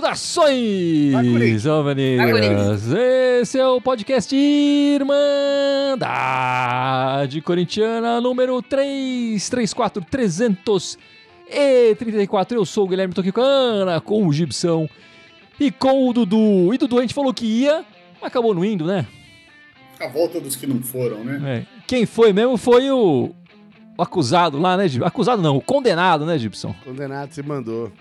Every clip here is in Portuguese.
Saudações, homens! Esse é o podcast Irmandade Corintiana número 334 334. Eu sou o Guilherme Toquicana com o Gibson e com o Dudu. E Dudu, a gente falou que ia, acabou não indo, né? A volta dos que não foram, né? É. Quem foi mesmo foi o, o acusado lá, né, Gibson? Acusado não, o condenado, né, Gibson? Condenado se mandou.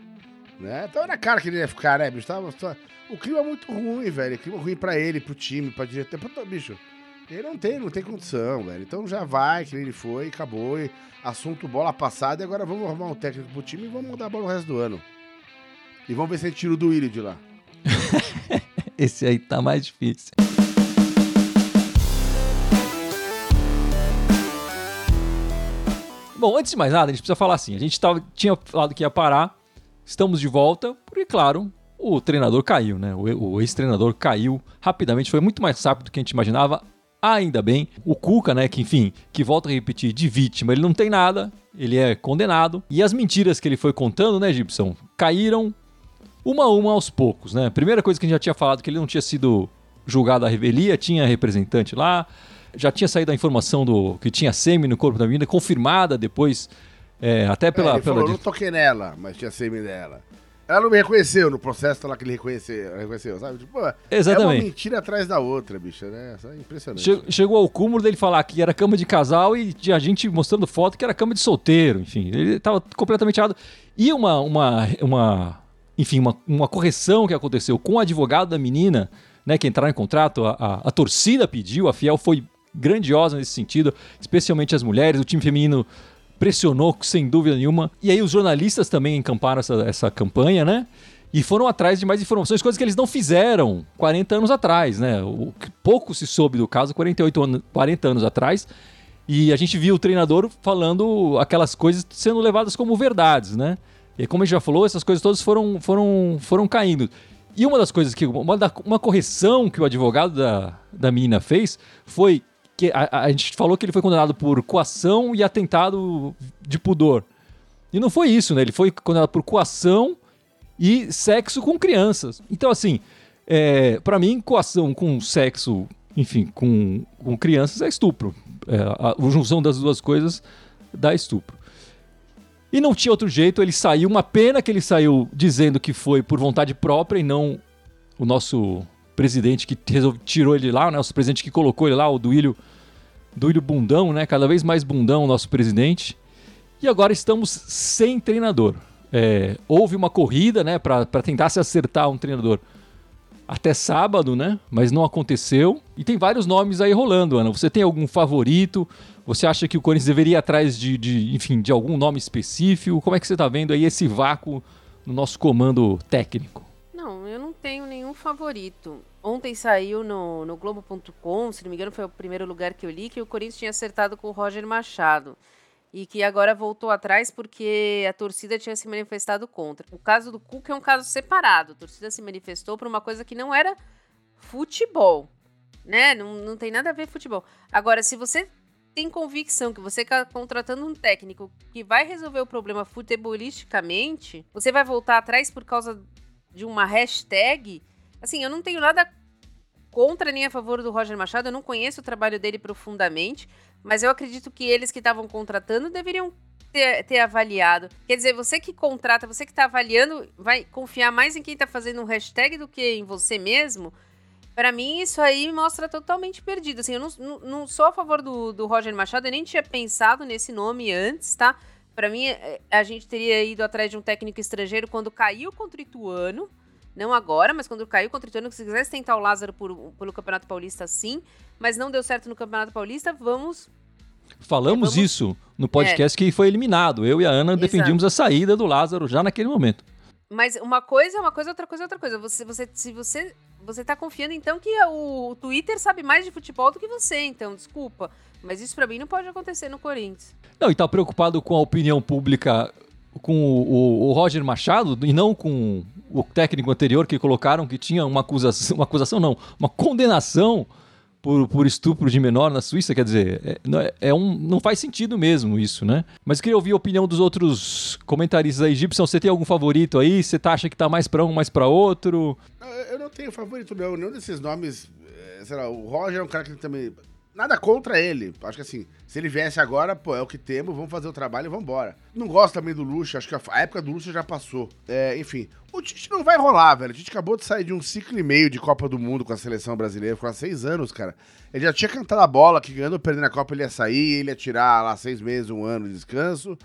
Né? Tava na cara que ele ia ficar, né, bicho? Tava, tava... O clima é muito ruim, velho. O clima é ruim pra ele, pro time, pra diretor. Pra... Bicho, ele não tem, não tem condição, velho. Então já vai, que ele foi, acabou. E assunto bola passada. E agora vamos arrumar um técnico pro time e vamos mandar a bola o resto do ano. E vamos ver se ele tira o do Willi de lá. Esse aí tá mais difícil. Bom, antes de mais nada, a gente precisa falar assim. A gente tava, tinha falado que ia parar, estamos de volta, porque, claro, o treinador caiu, né? O, o ex-treinador caiu rapidamente, foi muito mais rápido do que a gente imaginava. Ainda bem, o Cuca, né, que enfim, que volta a repetir, de vítima, ele não tem nada, ele é condenado. E as mentiras que ele foi contando, né, Gibson, caíram uma a uma aos poucos, né? Primeira coisa que a gente já tinha falado, que ele não tinha sido julgado à revelia, tinha representante lá, já tinha saído a informação do que tinha semi no corpo da menina, confirmada depois, é, até pela... É, ele pela falou, não toquei nela, mas tinha sêmen dela. Ela não me reconheceu no processo lá que ele reconheceu, reconheceu sabe? Tipo, é Exatamente. uma mentira atrás da outra, bicha, né? Isso é impressionante. Che- Chegou ao cúmulo dele falar que era cama de casal e tinha gente mostrando foto que era cama de solteiro, enfim. Ele estava completamente errado. E uma, uma, uma enfim, uma, uma correção que aconteceu com o advogado da menina, né, que entraram em contrato, a, a, a torcida pediu, a Fiel foi grandiosa nesse sentido, especialmente as mulheres, o time feminino pressionou sem dúvida nenhuma. E aí os jornalistas também encamparam essa, essa campanha, né? E foram atrás de mais informações, coisas que eles não fizeram 40 anos atrás, né? O que pouco se soube do caso 48 anos, 40 anos atrás. E a gente viu o treinador falando aquelas coisas sendo levadas como verdades, né? E como a gente já falou, essas coisas todas foram, foram, foram caindo. E uma das coisas que. Uma, da- uma correção que o advogado da, da menina fez foi que a, a gente falou que ele foi condenado por coação e atentado de pudor. E não foi isso, né? Ele foi condenado por coação e sexo com crianças. Então, assim, é, para mim, coação com sexo, enfim, com, com crianças é estupro. É, a, a junção das duas coisas dá estupro. E não tinha outro jeito, ele saiu. Uma pena que ele saiu dizendo que foi por vontade própria e não o nosso presidente que tirou ele lá, né? O nosso presidente que colocou ele lá, o Duílio, Duílio Bundão, né? Cada vez mais bundão o nosso presidente. E agora estamos sem treinador. É, houve uma corrida, né, para tentar se acertar um treinador até sábado, né? Mas não aconteceu. E tem vários nomes aí rolando, Ana. Você tem algum favorito? Você acha que o Corinthians deveria ir atrás de, de, enfim, de algum nome específico? Como é que você tá vendo aí esse vácuo no nosso comando técnico? Não, eu não tenho nenhum favorito. Ontem saiu no, no Globo.com, se não me engano, foi o primeiro lugar que eu li, que o Corinthians tinha acertado com o Roger Machado. E que agora voltou atrás porque a torcida tinha se manifestado contra. O caso do Cuca é um caso separado. A torcida se manifestou por uma coisa que não era futebol. Né? Não, não tem nada a ver futebol. Agora, se você tem convicção que você está contratando um técnico que vai resolver o problema futebolisticamente, você vai voltar atrás por causa de uma hashtag. Assim, eu não tenho nada contra nem a favor do Roger Machado, eu não conheço o trabalho dele profundamente, mas eu acredito que eles que estavam contratando deveriam ter, ter avaliado. Quer dizer, você que contrata, você que está avaliando, vai confiar mais em quem está fazendo um hashtag do que em você mesmo. Pra mim, isso aí mostra totalmente perdido. Assim, eu não, não, não sou a favor do, do Roger Machado, eu nem tinha pensado nesse nome antes, tá? Pra mim, eh, a gente teria ido atrás de um técnico estrangeiro quando caiu contra o Ituano. Não agora, mas quando caiu contra o Ituano, se quisesse tentar o Lázaro por, pelo Campeonato Paulista, sim. Mas não deu certo no Campeonato Paulista, vamos. Falamos É, vamos- isso no podcast que foi eliminado. Eu e a Ana Exato. defendimos a saída do Lázaro já naquele momento. Mas uma coisa é uma coisa, outra coisa é outra coisa. Você, você, se você, você tá confiando, então, que o, Twitter sabe mais de futebol do que você, então, desculpa. Mas isso pra mim não pode acontecer no Corinthians. Não, e tá preocupado com a opinião pública, com o, o- o Roger Machado e não com o técnico anterior que colocaram que tinha uma acusação, uma acusação não, uma condenação por, por estupro de menor na Suíça, quer dizer, é, é, é um, não faz sentido mesmo isso, né? Mas queria ouvir a opinião dos outros comentaristas aí. Gibson, você tem algum favorito aí? Você tá, acha que tá mais para um, mais para outro? Eu não tenho favorito, não. Nenhum desses nomes. É, sei lá, o Roger é um cara que também. Nada contra ele. Acho que assim, se ele viesse agora, pô, é o que temos, vamos fazer o trabalho e vamos embora. Não gosto também do Luxo, acho que a época do Luxo já passou. É, enfim, o Tite não vai rolar, velho. O Tite acabou de sair de um ciclo e meio de Copa do Mundo com a seleção brasileira, ficou há seis anos, cara. Ele já tinha cantado a bola que ganhando ou perdendo a Copa ele ia sair, ele ia tirar lá seis meses, um ano de descanso.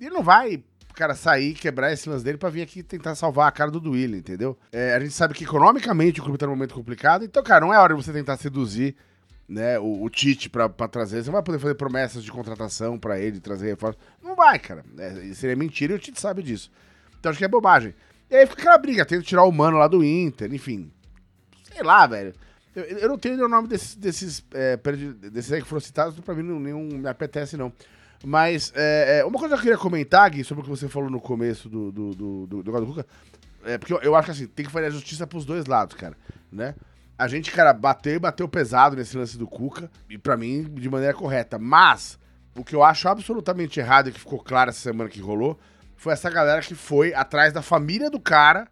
Ele não vai cara, sair, quebrar esse lance dele pra vir aqui tentar salvar a cara do Duílio, entendeu? É, a gente sabe que economicamente o clube tá num momento complicado, então, cara, não é hora de você tentar seduzir né, o, o Tite pra trazer. Você vai poder fazer promessas de contratação pra ele, trazer reforço. Não vai, cara. É, seria mentira e o Tite sabe disso. Então acho que é bobagem. E aí fica aquela briga, tenta tirar o mano lá do Inter, enfim. Sei lá, velho. Eu, eu não tenho o nome desses, desses, é, desses aí que foram citados, pra mim não, nenhum me apetece, não. Mas é, é, uma coisa que eu queria comentar, Gui, sobre o que você falou no começo do, do, do, do, do, do Cuca, é porque eu, eu, acho que assim, tem que fazer a justiça pros dois lados, cara, né? A gente, cara, bateu e bateu pesado nesse lance do Cuca, e para mim, de maneira correta. Mas, o que eu acho absolutamente errado e que ficou claro essa semana que rolou, foi essa galera que foi atrás da família do cara,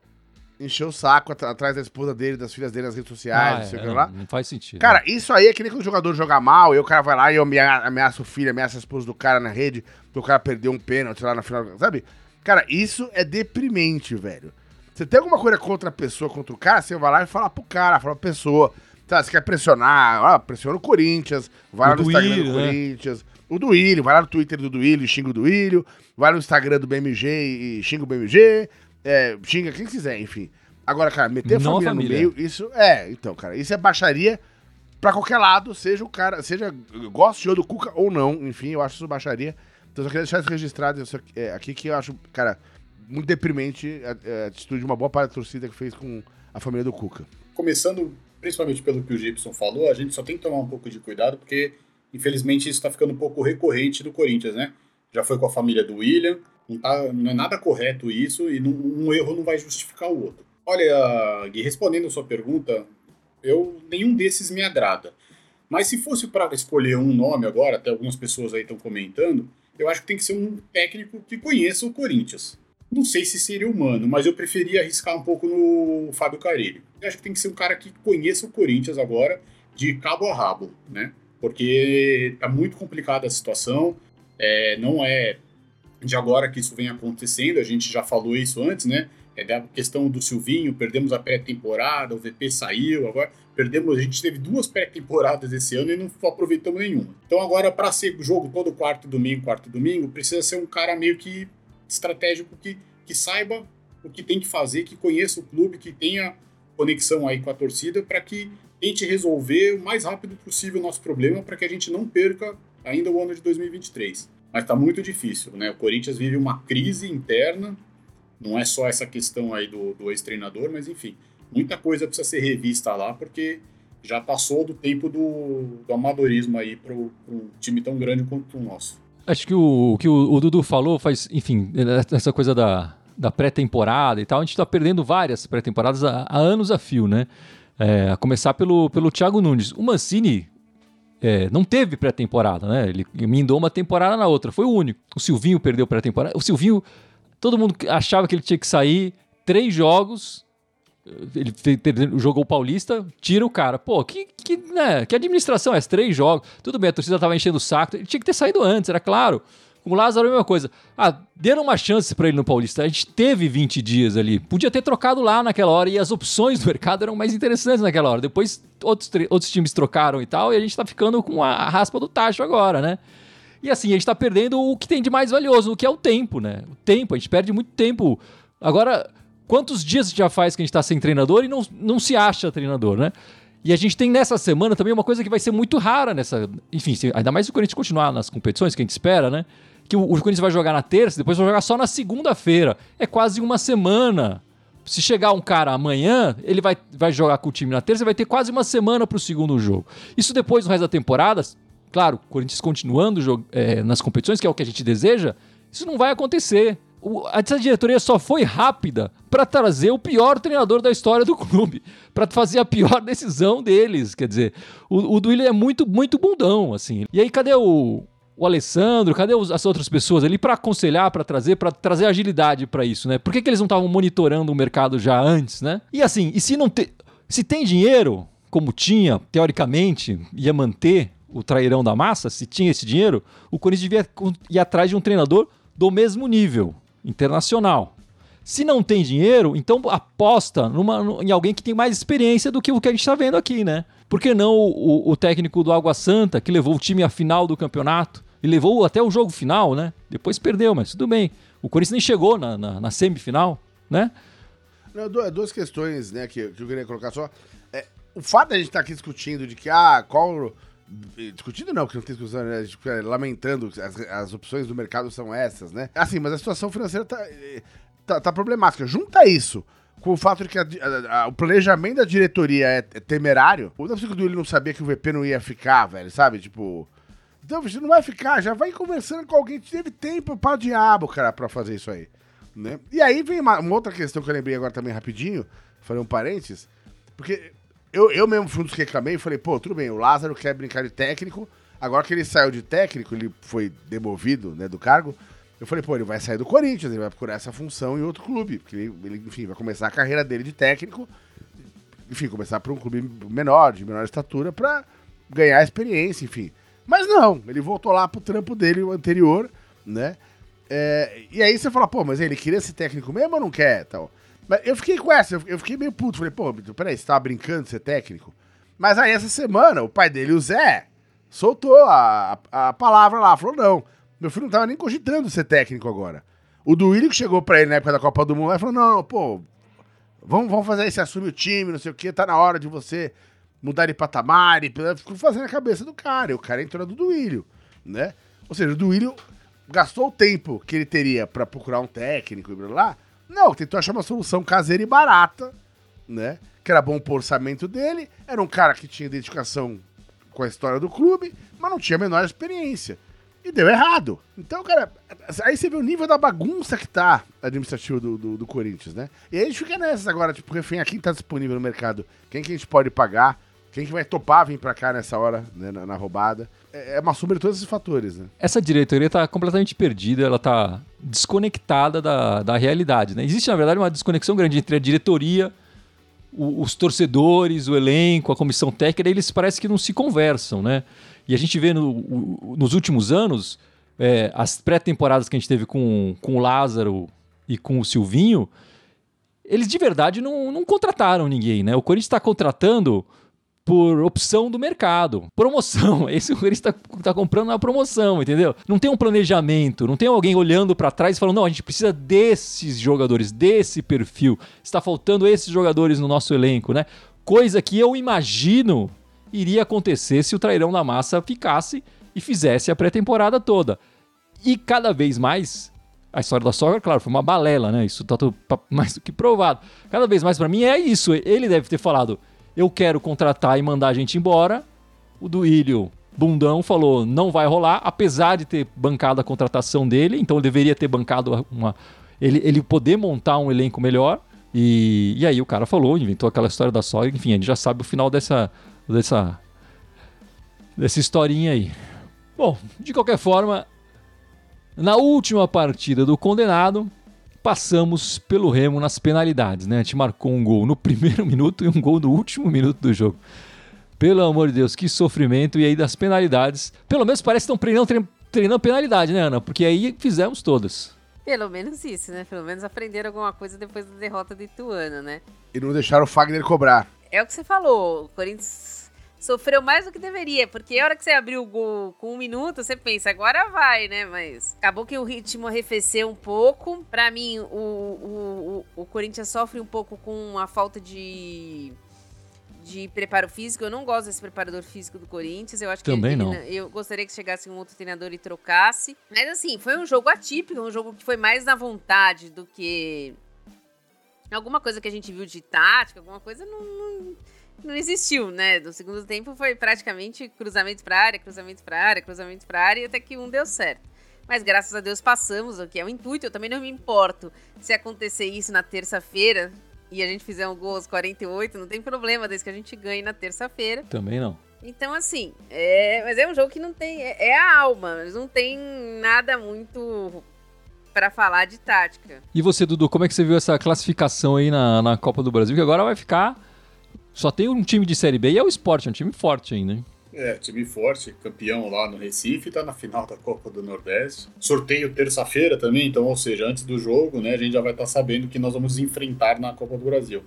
encheu o saco atrás da esposa dele, das filhas dele nas redes sociais, ah, não sei o é, que lá. Não faz sentido. Cara, isso aí é que nem quando o jogador joga mal, e o cara vai lá e ameaça o filho, ameaça a esposa do cara na rede, porque o cara perdeu um pênalti lá na final, sabe? Cara, isso é deprimente, velho. Você tem alguma coisa contra a pessoa, contra o cara, você vai lá e fala pro cara, fala pra pessoa. Tá, você quer pressionar, ah, pressiona o Corinthians, vai o lá no Instagram do né? Corinthians. O Duílio, vai lá no Twitter do Duílio e xinga o Duílio. Vai no Instagram do BMG e xinga o BMG. É, xinga quem quiser, enfim. Agora, cara, meter a família, família, no meio, isso é, então, cara, isso é baixaria pra qualquer lado, seja o cara, seja goste do Cuca ou não, enfim, eu acho isso baixaria. Então, eu só queria deixar isso registrado é, aqui que eu acho, cara, muito deprimente a, a, atitude de uma boa parte da torcida que fez com a família do Cuca. Começando principalmente pelo que o Gibson falou, a gente só tem que tomar um pouco de cuidado, porque infelizmente isso está ficando um pouco recorrente do Corinthians, né? Já foi com a família do William, não, tá, não é nada correto isso e não, um erro não vai justificar o outro. Olha, Gui, respondendo a sua pergunta, eu nenhum desses me agrada. Mas se fosse para escolher um nome agora, até algumas pessoas aí estão comentando, eu acho que tem que ser um técnico que conheça o Corinthians. Não sei se seria humano, mas eu preferia arriscar um pouco no Fábio Carilli. Eu acho que tem que ser um cara que conheça o Corinthians agora de cabo a rabo, né? Porque tá muito complicada a situação. É, não é de agora que isso vem acontecendo, a gente já falou isso antes, né? É da questão do Silvinho, perdemos a pré-temporada, o VP saiu, agora perdemos, a gente teve duas pré-temporadas esse ano e não aproveitamos nenhuma. Então agora para ser jogo todo quarto domingo, quarto domingo, precisa ser um cara meio que estratégico que, que saiba o que tem que fazer, que conheça o clube, que tenha conexão aí com a torcida para que tente resolver o mais rápido possível o nosso problema para que a gente não perca ainda o ano de 2023. Mas está muito difícil, né? O Corinthians vive uma crise interna, não é só essa questão aí do, do ex-treinador, mas enfim, muita coisa precisa ser revista lá, porque já passou do tempo do, do amadorismo aí para um time tão grande quanto o nosso. Acho que o, o que o, o, Dudu falou faz, enfim, essa coisa da, da pré-temporada e tal, a gente está perdendo várias pré-temporadas há, há, anos a fio, né? É, a começar pelo, pelo Thiago Nunes. O Mancini é, não teve pré-temporada, né? Ele emendou uma temporada na outra, foi o único. O Silvinho perdeu pré-temporada. O Silvinho, todo mundo achava que ele tinha que sair três jogos, ele jogou o Paulista, tira o cara. Pô, que, que, né, que administração é? Três jogos. Tudo bem, a torcida tava enchendo o saco. Ele tinha que ter saído antes, era claro. Com o Lázaro, a mesma coisa. Ah, deram uma chance para ele no Paulista. A gente teve 20 dias ali. Podia ter trocado lá naquela hora e as opções do mercado eram mais interessantes naquela hora. Depois outros, outros times trocaram e tal, e a gente tá ficando com a raspa do tacho agora, né? E assim, a gente tá perdendo o que tem de mais valioso, o que é o tempo, né? O tempo, a gente perde muito tempo. Agora, Quantos dias já faz que a gente está sem treinador e não, não se acha treinador, né? E a gente tem nessa semana também uma coisa que vai ser muito rara nessa. Enfim, ainda mais se o Corinthians continuar nas competições que a gente espera, né? Que o, o Corinthians vai jogar na terça, depois vai jogar só na segunda-feira. É quase uma semana. Se chegar um cara amanhã, ele vai, vai jogar com o time na terça e vai ter quase uma semana para o segundo jogo. Isso depois, no resto da temporada, claro, o Corinthians continuando é, nas competições, que é o que a gente deseja, isso não vai acontecer. Essa diretoria só foi rápida para trazer o pior treinador da história do clube, para fazer a pior decisão deles. Quer dizer, o, o Duílio é muito, muito bundão, assim. E aí, cadê o, o Alessandro, cadê as outras pessoas ali para aconselhar, para trazer, para trazer agilidade para isso, né? Por que, que eles não estavam monitorando o mercado já antes, né? E assim, e se não te, se tem dinheiro, como tinha, teoricamente, ia manter o trairão da massa, se tinha esse dinheiro, o Corinthians devia ir atrás de um treinador do mesmo nível, internacional. Se não tem dinheiro, então aposta numa, em alguém que tem mais experiência do que o que a gente está vendo aqui, né? Por que não o, o, técnico do Água Santa, que levou o time à final do campeonato, e levou até o jogo final, né? Depois perdeu, mas tudo bem. O Corinthians nem chegou na, na, na semifinal, né? Não, duas questões né, que, que eu queria colocar só. É, o fato de a gente estar tá aqui discutindo de que, ah, qual Discutindo não, porque não tem discussão, né? Gente fica lamentando as, as opções do mercado são essas, né? Assim, mas a situação financeira tá, tá, tá problemática. Junta isso com o fato de que a, a, a, o planejamento da diretoria é, é temerário. O Davi ele não sabia que o VP não ia ficar, velho, sabe? Tipo. Então, você não vai ficar, já vai conversando com alguém. Teve tempo para diabo, cara, pra fazer isso aí. Né? E aí vem uma, uma, outra questão que eu lembrei agora também rapidinho, falei um parênteses, porque eu, eu mesmo fui um dos que reclamei e falei, pô, tudo bem, o Lázaro quer brincar de técnico, agora que ele saiu de técnico, ele foi demovido né, do cargo, eu falei, pô, ele vai sair do Corinthians, ele vai procurar essa função em outro clube, porque ele, ele enfim, vai começar a carreira dele de técnico, enfim, começar para um clube menor, de menor estatura, para ganhar experiência, enfim. Mas não, ele voltou lá pro trampo dele anterior, né? É, e aí você fala, pô, mas ele queria ser técnico mesmo ou não quer? Tal. Mas eu fiquei com essa, eu fiquei meio puto. Falei, pô, peraí, você tava brincando de ser técnico? Mas aí essa semana, o pai dele, o Zé, soltou a, a, palavra lá, falou, não, meu filho não tava nem cogitando ser técnico agora. O Duílio que chegou pra ele na época da Copa do Mundo, ele falou, não, pô, vamos, vamos fazer isso, assume o time, não sei o que, tá na hora de você mudar de patamar, e ficou fazendo a cabeça do cara, e o cara entrou do Duílio, né? Ou seja, o Duílio gastou o tempo que ele teria para procurar um técnico e blá, blá não, tentou achar uma solução caseira e barata, né? Que era bom pro orçamento dele, era um cara que tinha identificação com a história do clube, mas não tinha a menor experiência. E deu errado. Então, cara, aí você vê o nível da bagunça que tá administrativo do, do, do Corinthians, né? E aí a gente fica nessas agora, tipo, refém a quem tá disponível no mercado, quem que a gente pode pagar, quem que vai topar vir pra cá nessa hora, né, na, na roubada. É, é uma soma de todos esses fatores, né? Essa diretoria tá completamente perdida, ela tá desconectada da, da realidade, né? Existe, na verdade, uma desconexão grande entre a diretoria, o, os torcedores, o elenco, a comissão técnica, eles parece que não se conversam, né? E a gente vê no, o, nos últimos anos, é, as pré-temporadas que a gente teve com, com o Lázaro e com o Silvinho, eles de verdade não, não contrataram ninguém, né? O Corinthians está contratando por opção do mercado. Promoção. Esse está tá comprando na promoção, entendeu? Não tem um planejamento, não tem alguém olhando para trás e falando, não, a gente precisa desses jogadores, desse perfil. Está faltando esses jogadores no nosso elenco, né? Coisa que eu imagino iria acontecer se o Trairão da Massa ficasse e fizesse a pré-temporada toda. E cada vez mais a história da sogra, claro, foi uma balela, né? Isso tá mais do que provado. Cada vez mais para mim é isso. Ele deve ter falado: eu quero contratar e mandar a gente embora. O Duílio, bundão, falou, não vai rolar, apesar de ter bancado a contratação dele, então deveria ter bancado uma... Ele, ele poder montar um elenco melhor. E, e aí o cara falou, inventou aquela história da sogra, enfim, a gente já sabe o final dessa, dessa, dessa historinha aí. Bom, de qualquer forma, na última partida do condenado, passamos pelo Remo nas penalidades, né? A gente marcou um gol no primeiro minuto e um gol no último minuto do jogo. Pelo amor de Deus, que sofrimento. E aí das penalidades, pelo menos parece que estão treinando, treinando penalidade, né, Ana? Porque aí fizemos todas. Pelo menos isso, né? Pelo menos aprenderam alguma coisa depois da derrota do Ituano, né? E não deixaram o Fagner cobrar. É o que você falou. O Corinthians sofreu mais do que deveria, porque a hora que você abriu o gol com um minuto, você pensa, agora vai, né? Mas acabou que o ritmo arrefeceu um pouco. Para mim, o, o, o, o Corinthians sofre um pouco com a falta de de preparo físico. Eu não gosto desse preparador físico do Corinthians. Eu acho que Também ele, não. eu gostaria que chegasse um outro treinador e trocasse. Mas assim, foi um jogo atípico, um jogo que foi mais na vontade do que alguma coisa que a gente viu de tática, alguma coisa não, não não existiu, né? No segundo tempo foi praticamente cruzamento para área, cruzamento para área, cruzamento para área, até que um deu certo. Mas graças a Deus passamos, o que é o intuito. Eu também não me importo se acontecer isso na terça-feira e a gente fizer um gol aos 48, não tem problema, desde que a gente ganhe na terça-feira. Também não. Então, assim, é, mas é um jogo que não tem. É, é a alma, mas não tem nada muito para falar de tática. E você, Dudu, como é que você viu essa classificação aí na, na Copa do Brasil? Que agora vai ficar. Só tem um time de Série B e é o esporte, é um time forte ainda, hein? É, time forte, campeão lá no Recife, tá na final da Copa do Nordeste. Sorteio terça-feira também, então, ou seja, antes do jogo, né, a gente já vai estar tá sabendo que nós vamos enfrentar na Copa do Brasil.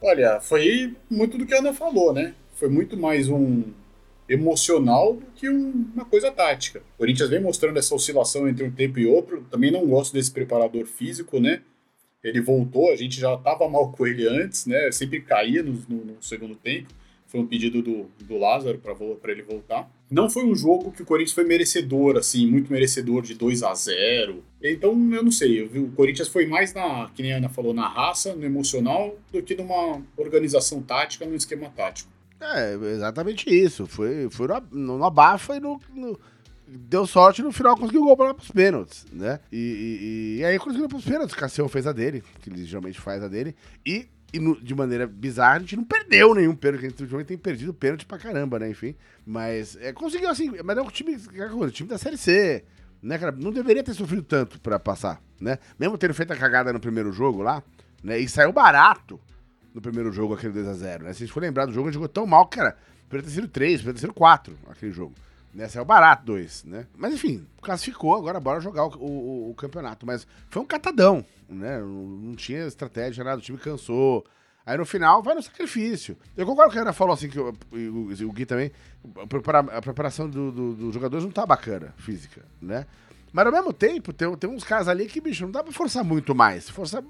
Olha, foi muito do que a Ana falou, né? Foi muito mais um emocional do que um, uma coisa tática. O Corinthians vem mostrando essa oscilação entre um tempo e outro. Também não gosto desse preparador físico, né? Ele voltou, a gente já estava mal com ele antes, né? Sempre caía no, no, no segundo tempo. Foi um pedido do, do Lázaro para ele voltar. Não foi um jogo que o Corinthians foi merecedor, assim, muito merecedor de 2 a 0 Então, eu não sei, eu vi, o Corinthians foi mais na, que nem a Ana falou, na raça, no emocional, do que numa organização tática, num esquema tático. É, exatamente isso. Foi, foi no, no abafa e no, no deu sorte no final conseguiu o gol para os pênaltis, né? E, e, e aí conseguiu para os pênaltis, o fez a dele, que ele geralmente faz a dele, e e no, de maneira bizarra, a gente não perdeu nenhum pênalti, a gente ultimamente tem perdido pênalti pra caramba, né? Enfim. Mas é, conseguiu assim, mas é um time, o time da Série C, né, cara? Não deveria ter sofrido tanto pra passar, né? Mesmo tendo feito a cagada no primeiro jogo lá, né? E saiu barato no primeiro jogo, aquele 2x0, né? Se a gente for lembrar do jogo, a gente jogou tão mal cara, poderia ter sido 3, poderia ter sido 4 aquele jogo. Né? Saiu barato dois, né? Mas enfim, classificou, agora bora jogar o, o, o campeonato. Mas foi um catadão, né? Não, tinha estratégia, nada, o time cansou. Aí no final vai no sacrifício. Eu concordo com a Ana falou assim, que o, o, o Gui também, a preparação dos do, do jogadores não tá bacana, física, né? Mas ao mesmo tempo, tem, tem uns caras ali que, bicho, não dá pra forçar muito mais. Forçar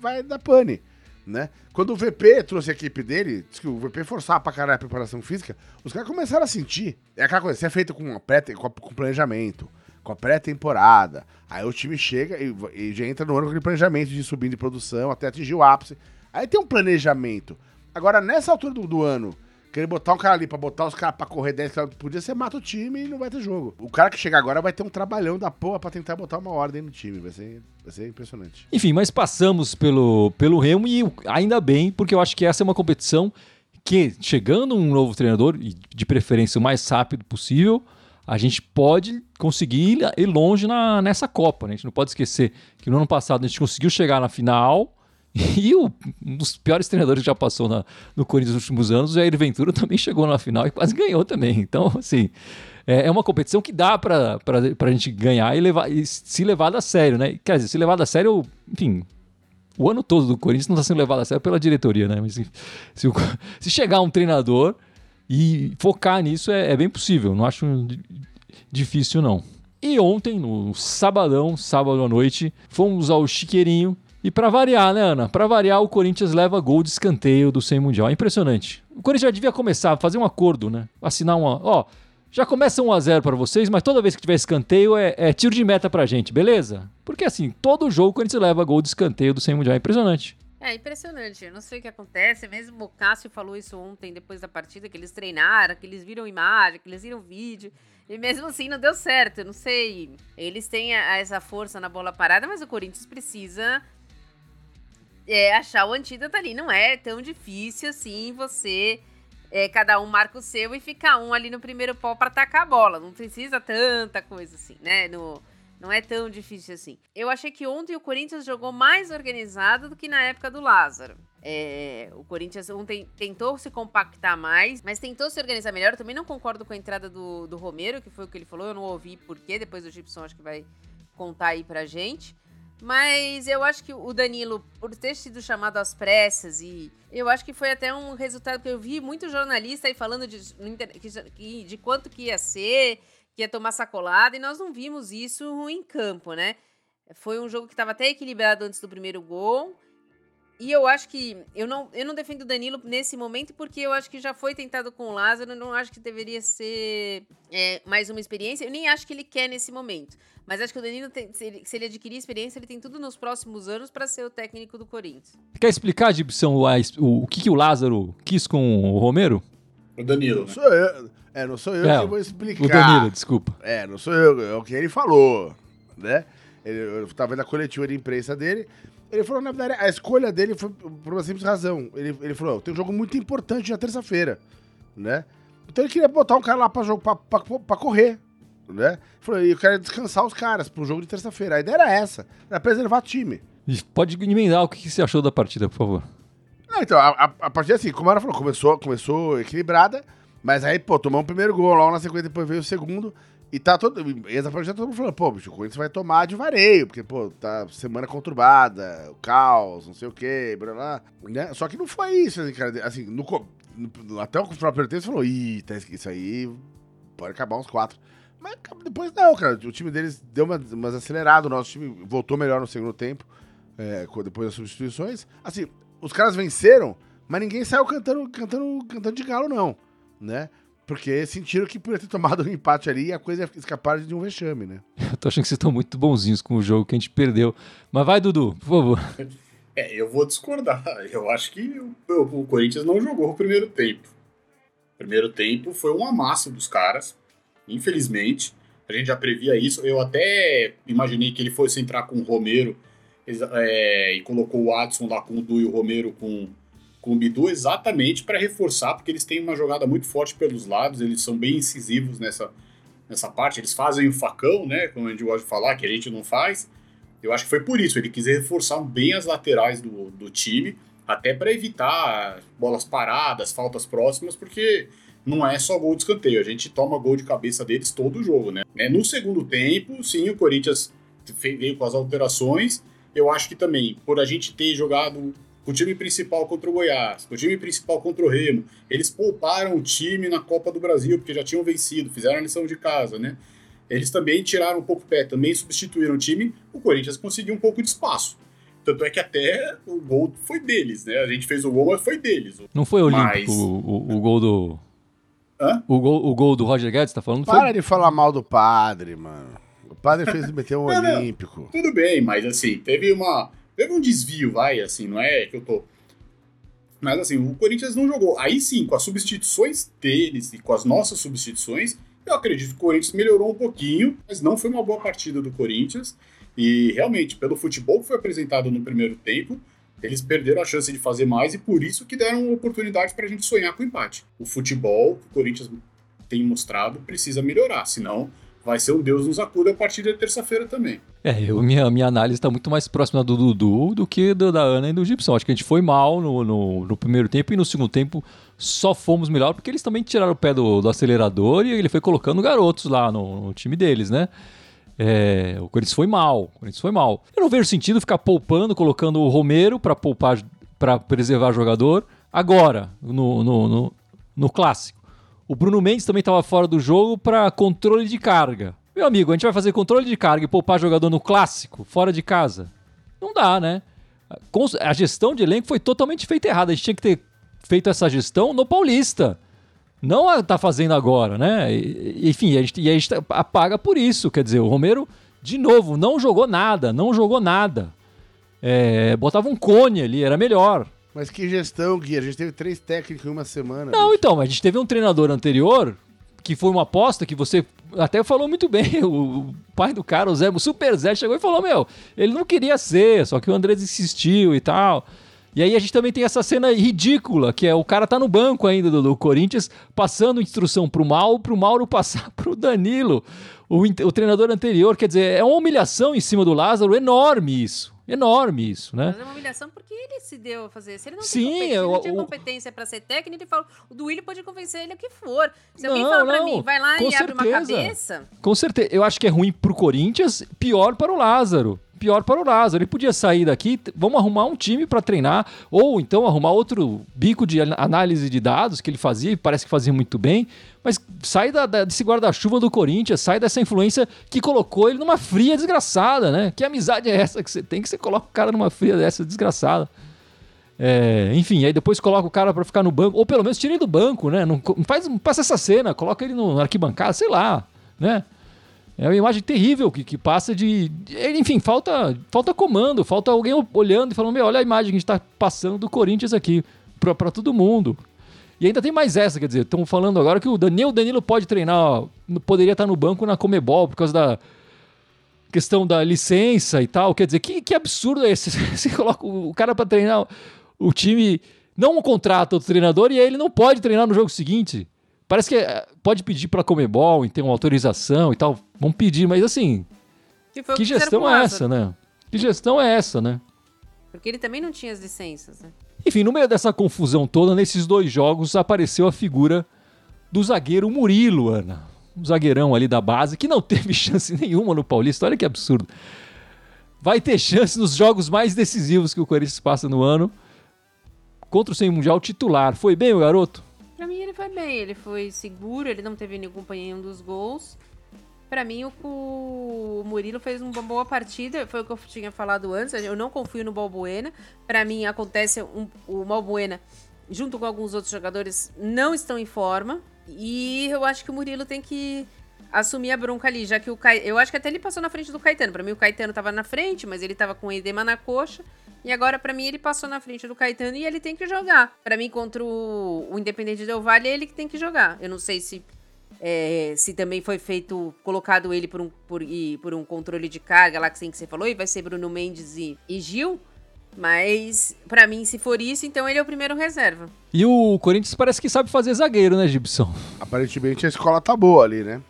vai dar pane né? Quando o VP trouxe a equipe dele, disse que o VP forçava pra caralho a preparação física, os caras começaram a sentir. É aquela coisa, você é feito com, pré, com, planejamento, com a pré-temporada. Aí o time chega e, e, já entra no ano com aquele planejamento de subir de produção até atingir o ápice. Aí tem um planejamento. Agora, nessa altura do, do ano, Querer botar um cara ali pra botar os caras pra correr 10 km por dia, você mata o time e não vai ter jogo. O cara que chegar agora vai ter um trabalhão da porra pra tentar botar uma ordem no time. Vai ser, vai ser impressionante. Enfim, mas passamos pelo, pelo Remo e ainda bem, porque eu acho que essa é uma competição que, chegando um novo treinador, e de preferência o mais rápido possível, a gente pode conseguir ir longe na, nessa Copa. Né? A gente não pode esquecer que no ano passado a gente conseguiu chegar na final E o, um dos piores treinadores que já passou na, no Corinthians nos últimos anos, o Jair Ventura também chegou na final e quase ganhou também. Então, assim, é, é uma competição que dá para a gente ganhar e, levar, e se levar a sério, né? Quer dizer, se levar a sério, enfim, o ano todo do Corinthians não está sendo levado a sério pela diretoria, né? Mas se, se, se chegar um treinador e focar nisso é, é, bem possível, não acho difícil não. E ontem, no sabadão, sábado à noite, fomos ao Chiqueirinho e para variar, né, Ana? Para variar, o Corinthians leva gol de escanteio do 100 Mundial. É impressionante. O Corinthians já devia começar a fazer um acordo, né? Assinar uma. Ó, já começa 1 a 0 para vocês, mas toda vez que tiver escanteio é, é, tiro de meta pra gente, beleza? Porque assim, todo jogo o Corinthians leva gol de escanteio do 100 Mundial. É impressionante. É impressionante, eu não sei o que acontece. Mesmo o Cássio falou isso ontem, depois da partida, que eles treinaram, que eles viram imagem, que eles viram vídeo. E mesmo assim não deu certo, eu não sei. Eles têm essa força na bola parada, mas o Corinthians precisa é, achar o antídoto ali. Não é tão difícil assim você. É, cada um marca o seu e fica um ali no primeiro pau para atacar a bola. Não precisa tanta coisa assim, né? No, não é tão difícil assim. Eu achei que ontem o Corinthians jogou mais organizado do que na época do Lázaro. É, o Corinthians ontem tentou se compactar mais, mas tentou se organizar melhor. Eu também não concordo com a entrada do, do Romero, que foi o que ele falou. Eu não ouvi porquê. Depois o Gibson acho que vai contar aí pra gente. Mas eu acho que o Danilo, por ter sido chamado às pressas, e eu acho que foi até um resultado que eu vi muito jornalista aí falando de, de quanto que ia ser, que ia tomar sacolada, e nós não vimos isso em campo, né? Foi um jogo que estava até equilibrado antes do primeiro gol. E eu acho que. Eu não, eu não defendo o Danilo nesse momento, porque eu acho que já foi tentado com o Lázaro. Eu não acho que deveria ser é, mais uma experiência. Eu nem acho que ele quer nesse momento. Mas acho que o Danilo, tem, se, ele, se, ele, adquirir experiência, ele tem tudo nos próximos anos para ser o técnico do Corinthians. Quer explicar, Gibson, o, o, o que, que o Lázaro quis com o Romero? O Danilo, né? Sou eu. É, não sou eu É, que vou explicar. O Danilo, desculpa. É, não sou eu, é o que ele falou, né? Ele, eu tava vendo a coletiva de imprensa dele, ele falou, na verdade, a escolha dele foi por uma simples razão. Ele, ele falou, tem um jogo muito importante na terça-feira, né? Então ele queria botar um cara lá pra, jogo, pra, pra, pra correr, né? Ele falou, eu quero descansar os caras pro jogo de terça-feira. A ideia era essa, era preservar o time. Pode emendar o que você achou da partida, por favor. Não, então, a, a, a partida assim, como ela falou, começou, começou equilibrada, mas aí, pô, tomou um primeiro gol, logo na sequência depois veio o segundo, e tá todo. E essa partida todo mundo falando, pô, bicho, o Corinthians vai tomar de vareio, porque, pô, tá semana conturbada, o caos, não sei o quê, blá blá, né? Só que não foi isso, assim, cara, assim, no, no- até o próprio você falou, ih, tá, isso aí pode acabar uns quatro. Mas depois não, cara, o time deles deu uma, umas aceleradas, o nosso time voltou melhor no segundo tempo, é, depois das substituições. Assim, os caras venceram, mas ninguém saiu cantando, cantando, cantando de galo, não, né? Porque sentiram que podia ter tomado um empate ali e a coisa ia escapar de um vexame, né? Eu tô achando que vocês estão muito bonzinhos com o jogo que a gente perdeu. Mas vai, Dudu, por favor. É, eu vou discordar. Eu acho que o, o Corinthians não jogou o primeiro tempo. O primeiro tempo foi um amasso dos caras, infelizmente. A gente já previa isso. Eu até imaginei que ele fosse entrar com o Romero é, e colocou o Adson lá com o Du e o Romero com, com o Bidu exatamente para reforçar, porque eles têm uma jogada muito forte pelos lados, eles são bem incisivos nessa, nessa parte. Eles fazem o facão, né? Como a gente gosta de falar, que a gente não faz. Eu acho que foi por isso. Ele quis reforçar bem as laterais do, do time, até para evitar bolas paradas, faltas próximas, porque não é só gol de escanteio. A gente toma gol de cabeça deles todo o jogo, né? É, No segundo tempo, sim, o Corinthians veio com as alterações. Eu acho que também, por a gente ter jogado com o time principal contra o Goiás, com o time principal contra o Remo, eles pouparam o time na Copa do Brasil, porque já tinham vencido, fizeram a lição de casa, né? Eles também tiraram um pouco o pé, também substituíram o time, o Corinthians conseguiu um pouco de espaço. Tanto é que até o gol foi deles, né? A gente fez o gol, mas foi deles. Não foi olímpico Mas- o, o, o gol do. Hã? O gol, o gol do Roger Guedes, tá falando? Para Foi... de falar mal do padre, mano. O padre fez meter um Não, não. olímpico. Tudo bem, mas assim, teve uma. Teve um desvio, vai, assim, não é que eu tô. Mas assim, o Corinthians não jogou. Aí sim, com as substituições deles e com as nossas substituições, eu acredito que o Corinthians melhorou um pouquinho, mas não foi uma boa partida do Corinthians. E realmente, pelo futebol que foi apresentado no primeiro tempo, eles perderam a chance de fazer mais e por isso que deram oportunidade pra gente sonhar com empate. O futebol que o Corinthians tem mostrado precisa melhorar, senão vai ser um Deus nos acuda a partir de terça-feira também. É, eu, minha, minha análise tá muito mais próxima do Dudu do que do, da Ana e do Gibson. Acho que a gente foi mal no, no, no primeiro tempo e no segundo tempo só fomos melhor porque eles também tiraram o pé do, do acelerador e ele foi colocando garotos lá no, no time deles, né? É, o Corinthians foi mal, o Corinthians foi mal. Eu não vejo sentido ficar poupando, colocando o Romero para poupar, para preservar jogador agora no, no, no, no clássico. O Bruno Mendes também estava fora do jogo para controle de carga. Meu amigo, a gente vai fazer controle de carga e poupar jogador no clássico, fora de casa? Não dá, né? A gestão de elenco foi totalmente feita errada. A gente tinha que ter feito essa gestão no Paulista. Não a tá fazendo agora, né? E- Enfim, a gente, e a gente tá- paga por isso. Quer dizer, o Romero, de novo, não jogou nada, não jogou nada. É, botava um cone ali, era melhor. Mas que gestão, Gui. A gente teve três técnicos em uma semana. Não, bicho. então, mas a gente teve um treinador anterior que foi uma aposta que você até falou muito bem. O pai do cara, o Zé, o Super Zé, chegou e falou: Meu, ele não queria ser, só que o Andrés insistiu e tal. E aí a gente também tem essa cena ridícula, que é o cara tá no banco ainda do, do Corinthians, passando instrução pro Mauro, pro Mauro passar pro Danilo, o, o treinador anterior. Quer dizer, é uma humilhação em cima do Lázaro, enorme isso. Enorme isso, né? Mas é uma humilhação porque ele se deu a fazer. Se ele não, Sim, tem eu- ele não tinha o- competência pra ser técnico, ele falou, o Duílio pode convencer ele o que for. Se Não, alguém fala pra não, mim, vai lá com e abre uma certeza. cabeça, Com certeza. Eu acho que é ruim pro Corinthians, pior para o Lázaro. Pior para o Lázaro. Ele podia sair daqui, vamos arrumar um time para treinar, ou então arrumar outro bico de an- análise de dados que ele fazia, e parece que fazia muito bem, mas sai da, da- desse guarda-chuva do Corinthians, sai dessa influência que colocou ele numa fria desgraçada, né? Que amizade é essa que você tem que você coloca o cara numa fria dessa desgraçada? É, enfim, aí depois coloca o cara pra ficar no banco, ou pelo menos tira ele do banco, né? Não faz, não passa essa cena, coloca ele no arquibancada, sei lá, né? É uma imagem terrível que, que passa de, Enfim, falta, falta comando, falta alguém olhando e falando: Meu, olha a imagem que a gente tá passando do Corinthians aqui pra todo mundo. E ainda tem mais essa, quer dizer, estão falando agora que o Danilo, Danilo pode treinar, ó, poderia estar no banco na Comebol por causa da questão da licença e tal. Quer dizer, que, que absurdo é esse? Você coloca o cara para treinar o time, não contrata o treinador e aí ele não pode treinar no jogo seguinte. Parece que é, pode pedir para Comebol e ter uma autorização e tal. Vão pedir, mas assim, que, que gestão é essa, né? Que gestão é essa, né? Porque ele também não tinha as licenças, né? Enfim, no meio dessa confusão toda, nesses dois jogos apareceu a figura do zagueiro Murilo, Ana um zagueirão ali da base, que não teve chance nenhuma no Paulista. Olha que absurdo. Vai ter chance nos jogos mais decisivos que o Corinthians passa no ano. Contra o Sem Mundial titular. Foi bem o garoto? Foi bem, ele foi seguro, ele não teve nenhum companheiro dos gols. Para mim, o, o Murilo fez uma boa partida. Foi o que eu tinha falado antes. Eu não confio no Balbuena. Para mim, acontece um, o Balbuena, junto com alguns outros jogadores, não estão em forma. E eu acho que o Murilo tem que assumir a bronca ali, já que o Caetano, eu acho que até ele passou na frente do Caetano. Para mim o Caetano tava na frente, mas ele tava com edema na coxa. E agora para mim ele passou na frente do Caetano e ele tem que jogar. Para mim contra o, o Independente Del Vale é ele que tem que jogar. Eu não sei se é, se também foi feito colocado ele por um por, e, por um controle de carga lá que, assim, que você falou e vai ser Bruno Mendes e, e Gil. Mas, para mim, se for isso, então ele é o primeiro reserva. E o Corinthians parece que sabe fazer zagueiro, né, Gibson? Aparentemente a escola tá boa ali, né?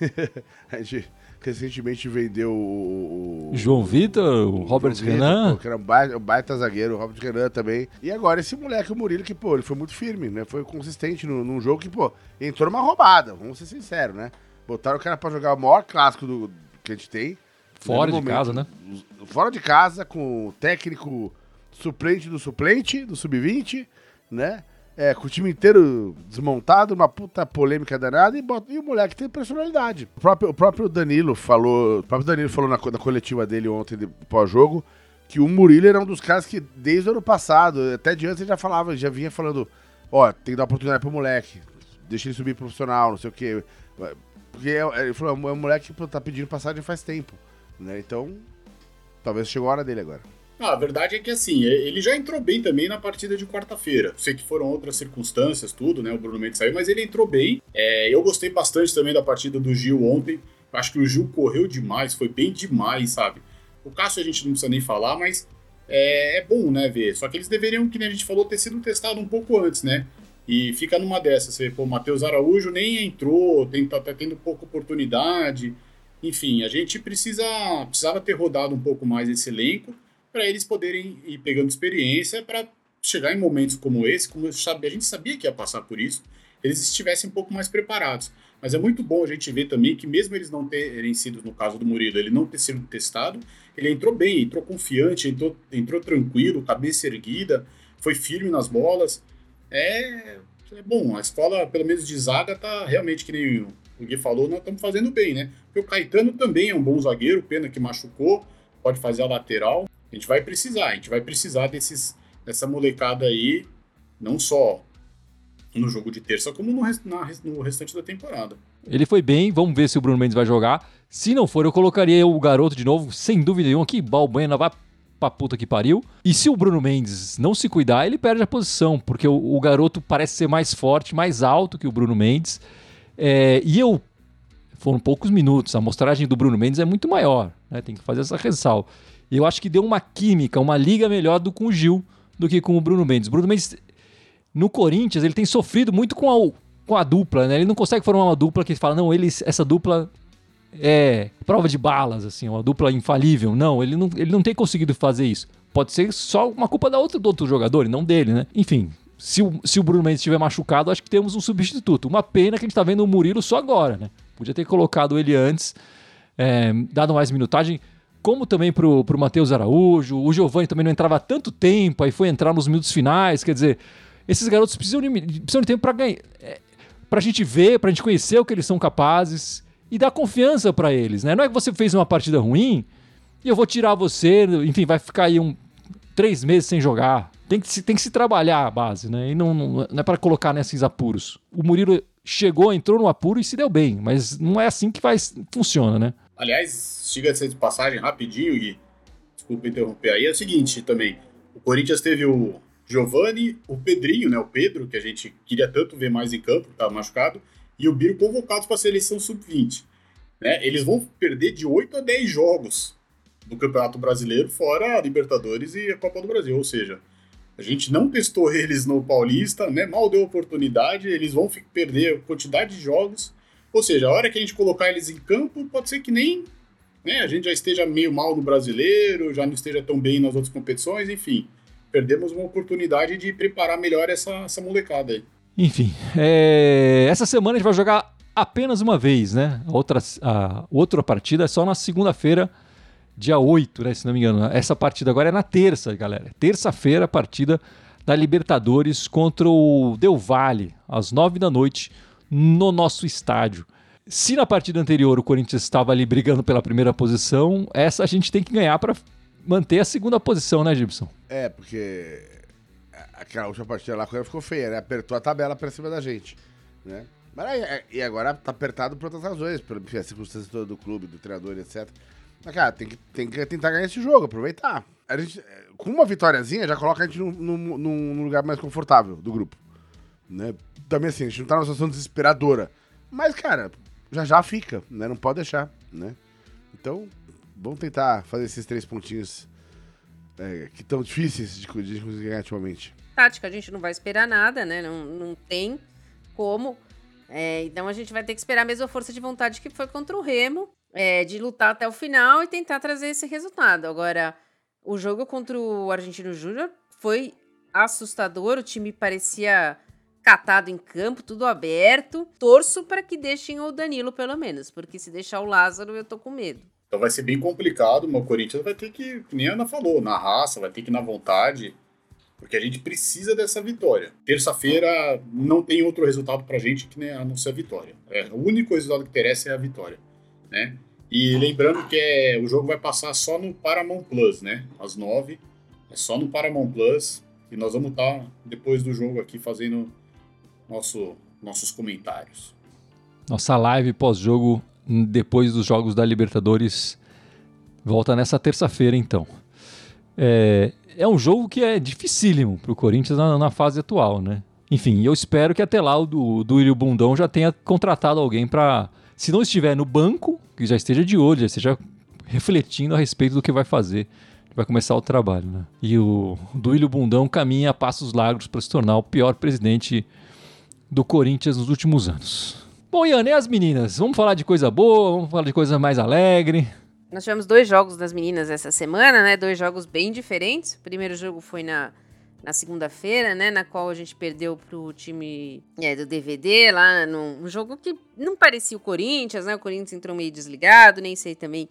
a gente recentemente vendeu o. João Vitor, o Robert Vitor, Renan. que era um baita, um baita, zagueiro, o Robert Renan também. E agora esse moleque, o Murilo, que, pô, ele foi muito firme, né? Foi consistente no, num jogo que, pô, entrou numa roubada, vamos ser sinceros, né? Botaram o cara pra jogar o maior clássico do, que a gente tem. Fora de momento, casa, né? Fora de casa, com o técnico suplente do suplente, do sub-20, né? É, com o time inteiro desmontado, uma puta polêmica danada, e, bota, e o moleque tem personalidade. O próprio, o próprio Danilo falou. O próprio Danilo falou na, na coletiva dele ontem, pós-jogo, que o Murilo era um dos caras que, desde o ano passado, até de antes ele já falava, já vinha falando, ó, tem que dar oportunidade pro moleque, deixa ele subir profissional, não sei o quê. Porque é, ele falou, é um moleque que tá pedindo passagem faz tempo. Né? Então, talvez chegou a hora dele agora. Ah, a verdade é que assim, ele já entrou bem também na partida de quarta-feira. Sei que foram outras circunstâncias, tudo, né? O Bruno Mendes saiu, mas ele entrou bem. É, eu gostei bastante também da partida do Gil ontem. Acho que o Gil correu demais, foi bem demais, sabe? O Cássio a gente não precisa nem falar, mas é, é bom, né, ver. Só que eles deveriam, que a gente falou, ter sido testado um pouco antes, né? E fica numa dessas. Você, pô, o Matheus Araújo nem entrou, tem, tá, tá tendo pouca oportunidade. Enfim, a gente precisa precisava ter rodado um pouco mais esse elenco para eles poderem ir pegando experiência para chegar em momentos como esse, como a gente sabia que ia passar por isso, eles estivessem um pouco mais preparados. Mas é muito bom a gente ver também que mesmo eles não terem sido, no caso do Murilo, ele não ter sido testado, ele entrou bem, entrou confiante, entrou, entrou tranquilo, cabeça erguida, foi firme nas bolas. É, é bom, a escola, pelo menos de zaga, tá realmente que nem o Gui falou, nós estamos fazendo bem, né? Porque o Caetano também é um bom zagueiro, pena que machucou, pode fazer a lateral. A gente vai precisar, a gente vai precisar desses, dessa molecada aí, não só no jogo de terça, como no, na, no restante da temporada. Ele foi bem, vamos ver se o Bruno Mendes vai jogar. Se não for, eu colocaria o garoto de novo, sem dúvida nenhuma, que Balbuena vai pra puta que pariu. E se o Bruno Mendes não se cuidar, ele perde a posição, porque o, o garoto parece ser mais forte, mais alto que o Bruno Mendes. É, e eu. Foram poucos minutos, a mostragem do Bruno Mendes é muito maior, né? tem que fazer essa ressalva. Eu acho que deu uma química, uma liga melhor do com o Gil do que com o Bruno Mendes. Bruno Mendes, no Corinthians, ele tem sofrido muito com a, com a dupla, né? Ele não consegue formar uma dupla que fala, não, ele, essa dupla é prova de balas, assim, uma dupla infalível. Não, ele não, ele não tem conseguido fazer isso. Pode ser só uma culpa da outra, do outro jogador e não dele, né? Enfim, se o, se o Bruno Mendes estiver machucado, acho que temos um substituto. Uma pena que a gente está vendo o Murilo só agora, né? Podia ter colocado ele antes, é, dado mais minutagem, como também pro, pro Matheus Araújo. O Giovanni também não entrava há tanto tempo, aí foi entrar nos minutos finais. Quer dizer, esses garotos precisam de, precisam de tempo para ganhar. É, pra gente ver, pra gente conhecer o que eles são capazes e dar confiança para eles, né? Não é que você fez uma partida ruim e eu vou tirar você, enfim, vai ficar aí um, três meses sem jogar. Tem que, se, tem que se trabalhar a base, né? E não, não, não é para colocar nesses apuros. O Murilo chegou, entrou no apuro e se deu bem, mas não é assim que faz, funciona, né? Aliás, chega de passagem rapidinho, Gui. Desculpa interromper aí. É o seguinte também: o Corinthians teve o, Giovani, o Pedrinho, né, o Pedro, que a gente queria tanto ver mais em campo, que estava machucado, e o Biro convocados para a seleção sub-20. Né? Eles vão perder de 8 a 10 jogos do Campeonato Brasileiro, fora a Libertadores e a Copa do Brasil. Ou seja, a gente não testou eles no Paulista, né? mal deu oportunidade, eles vão perder quantidade de jogos. Ou seja, a hora que a gente colocar eles em campo, pode ser que nem né, a gente já esteja meio mal no brasileiro, já não esteja tão bem nas outras competições, enfim. Perdemos uma oportunidade de preparar melhor essa, essa molecada aí. Enfim, é... essa semana a gente vai jogar apenas uma vez, né? Outra, a outra partida é só na segunda-feira, dia 8, né? Se não me engano. Essa partida agora é na terça, galera. Terça-feira, partida da Libertadores contra o Del Valle, às nove da noite, no nosso estádio. Se na partida anterior o Corinthians estava ali brigando pela primeira posição, essa a gente tem que ganhar para manter a segunda posição, né, Gibson? É, porque aquela última partida lá ficou feia, né? Apertou a tabela pra cima da gente, né? Mas aí, é, e agora tá apertado por outras razões, pela circunstância toda do clube, do treinador, etc. Mas, cara, tem que, tem que tentar ganhar esse jogo, aproveitar. A gente, com uma vitóriazinha, já coloca a gente num, num, num lugar mais confortável do grupo. Né? Também assim, a gente não tá numa situação desesperadora. Mas, cara, já já fica, né? Não pode deixar, né? Então, vamos tentar fazer esses três pontinhos é, que estão difíceis de, conseguir ganhar ultimamente. Tática, a gente não vai esperar nada, né? Não, não tem como. É, então a gente vai ter que esperar a mesma força de vontade que foi contra o Remo, é, de lutar até o final e tentar trazer esse resultado. Agora, o jogo contra o Argentino Júnior foi assustador, o time parecia catado em campo, tudo aberto. Torço para que deixem o Danilo, pelo menos, porque se deixar o Lázaro, eu tô com medo. Então vai ser bem complicado, mas o Corinthians vai ter que, nem a Ana falou, na raça, vai ter que ir na vontade, porque a gente precisa dessa vitória. Terça-feira não tem outro resultado pra gente que nem a não ser a vitória. É, o único resultado que interessa é a vitória, né? E lembrando que é, o jogo vai passar só no Paramount Plus, né? Às nove, é só no Paramount Plus, e nós vamos estar tá, depois do jogo aqui fazendo nosso, nossos comentários. Nossa live pós-jogo depois dos jogos da Libertadores volta nessa terça-feira, então. É, é um jogo que é dificílimo para o Corinthians na, na, fase atual, né? Enfim, eu espero que até lá o do, do Bundão já tenha contratado alguém para, se não estiver no banco, que já esteja de olho, já esteja refletindo a respeito do que vai fazer, vai começar o trabalho, né? E o Duílio Bundão caminha a passos largos para se tornar o pior presidente do Corinthians nos últimos anos. Bom, Ian, e as meninas? Vamos falar de coisa boa, vamos falar de coisa mais alegre. Nós tivemos dois jogos das meninas essa semana, né? Dois jogos bem diferentes. O primeiro jogo foi na, na segunda-feira, né? Na qual a gente perdeu pro time é, do DVD lá, num um jogo que não parecia o Corinthians, né? O Corinthians entrou meio desligado, nem sei também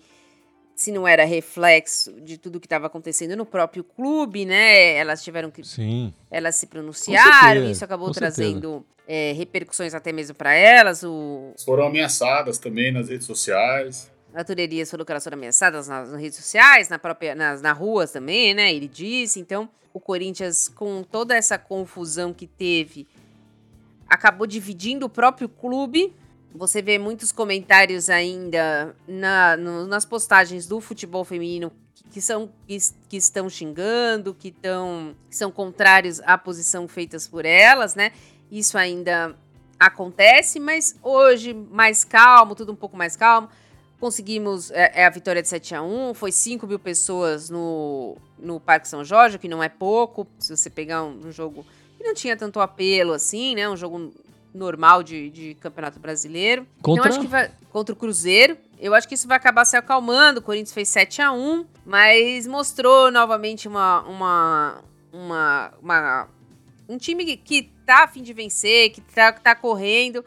se não era reflexo de tudo que estava acontecendo no próprio clube, né? Elas tiveram que. Sim. Elas se pronunciaram, isso acabou trazendo é, repercussões até mesmo para elas. O... Foram ameaçadas também nas redes sociais. A Turerias falou que elas foram ameaçadas nas, nas redes sociais, na própria, nas, na ruas também, né? Ele disse. Então, o Corinthians, com toda essa confusão que teve, acabou dividindo o próprio clube você vê muitos comentários ainda na, no, nas postagens do futebol feminino que, são que, que, estão xingando, que, tão, que são contrários à posição feitas por elas, né? Isso ainda acontece, mas hoje mais calmo, tudo um pouco mais calmo. Conseguimos é, é a vitória de 7 a 1 foi 5 mil pessoas no, no Parque São Jorge, que não é pouco, se você pegar um, um jogo que não tinha tanto apelo assim, né? Um jogo normal de, de Campeonato Brasileiro. Contra? Então, acho que vai, contra o Cruzeiro. Eu acho que isso vai acabar se acalmando. O Corinthians fez 7 a 1 mas mostrou novamente uma, uma, uma, uma um time que, que tá a fim de vencer, que tá, que tá correndo.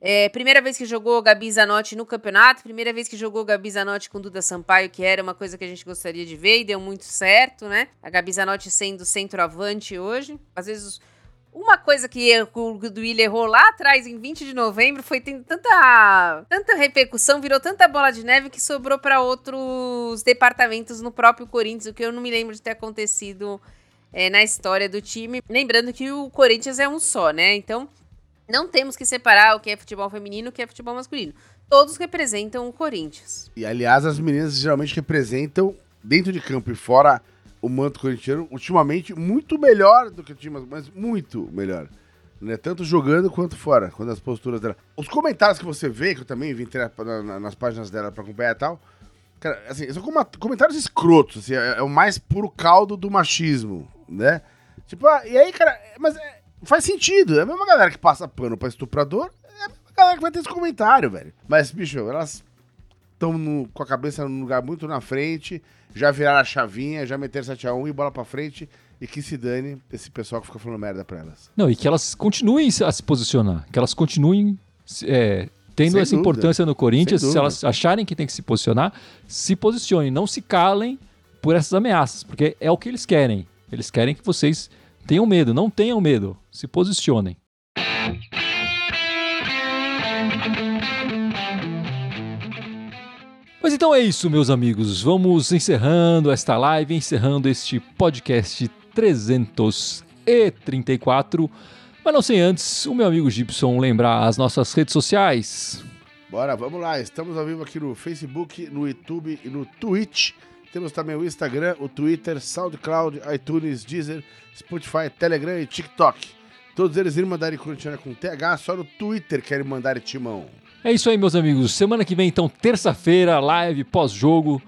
É, primeira vez que jogou Gabi Zanotti no campeonato, primeira vez que jogou Gabi Zanotti com Duda Sampaio, que era uma coisa que a gente gostaria de ver e deu muito certo, né? A Gabi Zanotti sendo centroavante hoje. Às vezes uma coisa que o Duílio errou lá atrás, em 20 de novembro, foi tendo tanta, tanta repercussão, virou tanta bola de neve que sobrou para outros departamentos no próprio Corinthians, o que eu não me lembro de ter acontecido é, na história do time. Lembrando que o Corinthians é um só, né? Então, não temos que separar o que é futebol feminino e o que é futebol masculino. Todos representam o Corinthians. E, aliás, as meninas geralmente representam, dentro de campo e fora o manto corintiano ultimamente muito melhor do que o time, mas muito melhor. Né? Tanto jogando quanto fora, quando as posturas dela. Os comentários que você vê, que eu também vim ter na, na, nas páginas dela pra acompanhar e tal, cara, assim, são comentários escrotos, assim, é, é, o mais puro caldo do machismo, né? Tipo, ah, e aí, cara, mas é, faz sentido. É a mesma galera que passa pano pra estuprador, é a mesma galera que vai ter esse comentário, velho. Mas, bicho, elas estão com a cabeça num lugar muito na frente, já viraram a chavinha, já meteram 7x1 e bola pra frente. E que se dane esse pessoal que fica falando merda pra elas. Não, e que elas continuem a se posicionar. Que elas continuem é, tendo Sem essa dúvida. importância no Corinthians. Se elas acharem que tem que se posicionar, se posicionem. Não se calem por essas ameaças, porque é o que eles querem. Eles querem que vocês tenham medo. Não tenham medo. Se posicionem. Mas então é isso, meus amigos. Vamos encerrando esta live, encerrando este podcast 334. Mas não sem antes, o meu amigo Gibson lembrar as nossas redes sociais. Bora, vamos lá. Estamos ao vivo aqui no Facebook, no YouTube e no Twitch. Temos também o Instagram, o Twitter, SoundCloud, iTunes, Deezer, Spotify, Telegram e TikTok. Todos eles irem mandar Corintiana com TH, só no Twitter querem mandar timão. É isso aí, meus amigos. Semana que vem, então, terça-feira, live pós-jogo,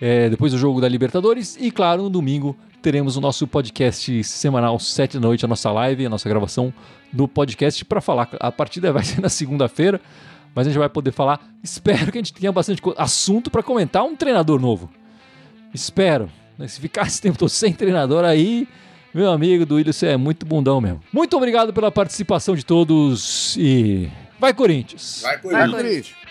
é, depois do jogo da Libertadores. E, claro, no domingo teremos o nosso podcast semanal, sete da noite, a nossa live, a nossa gravação do podcast para falar. A partida vai ser na segunda-feira, mas a gente vai poder falar. Espero que a gente tenha bastante assunto para comentar um treinador novo. Espero. Se ficar esse tempo todo sem treinador aí, meu amigo do você é muito bundão mesmo. Muito obrigado pela participação de todos e Vai, Corinthians. Vai, Corinthians. Vai, Corinthians. Vai, Corinthians.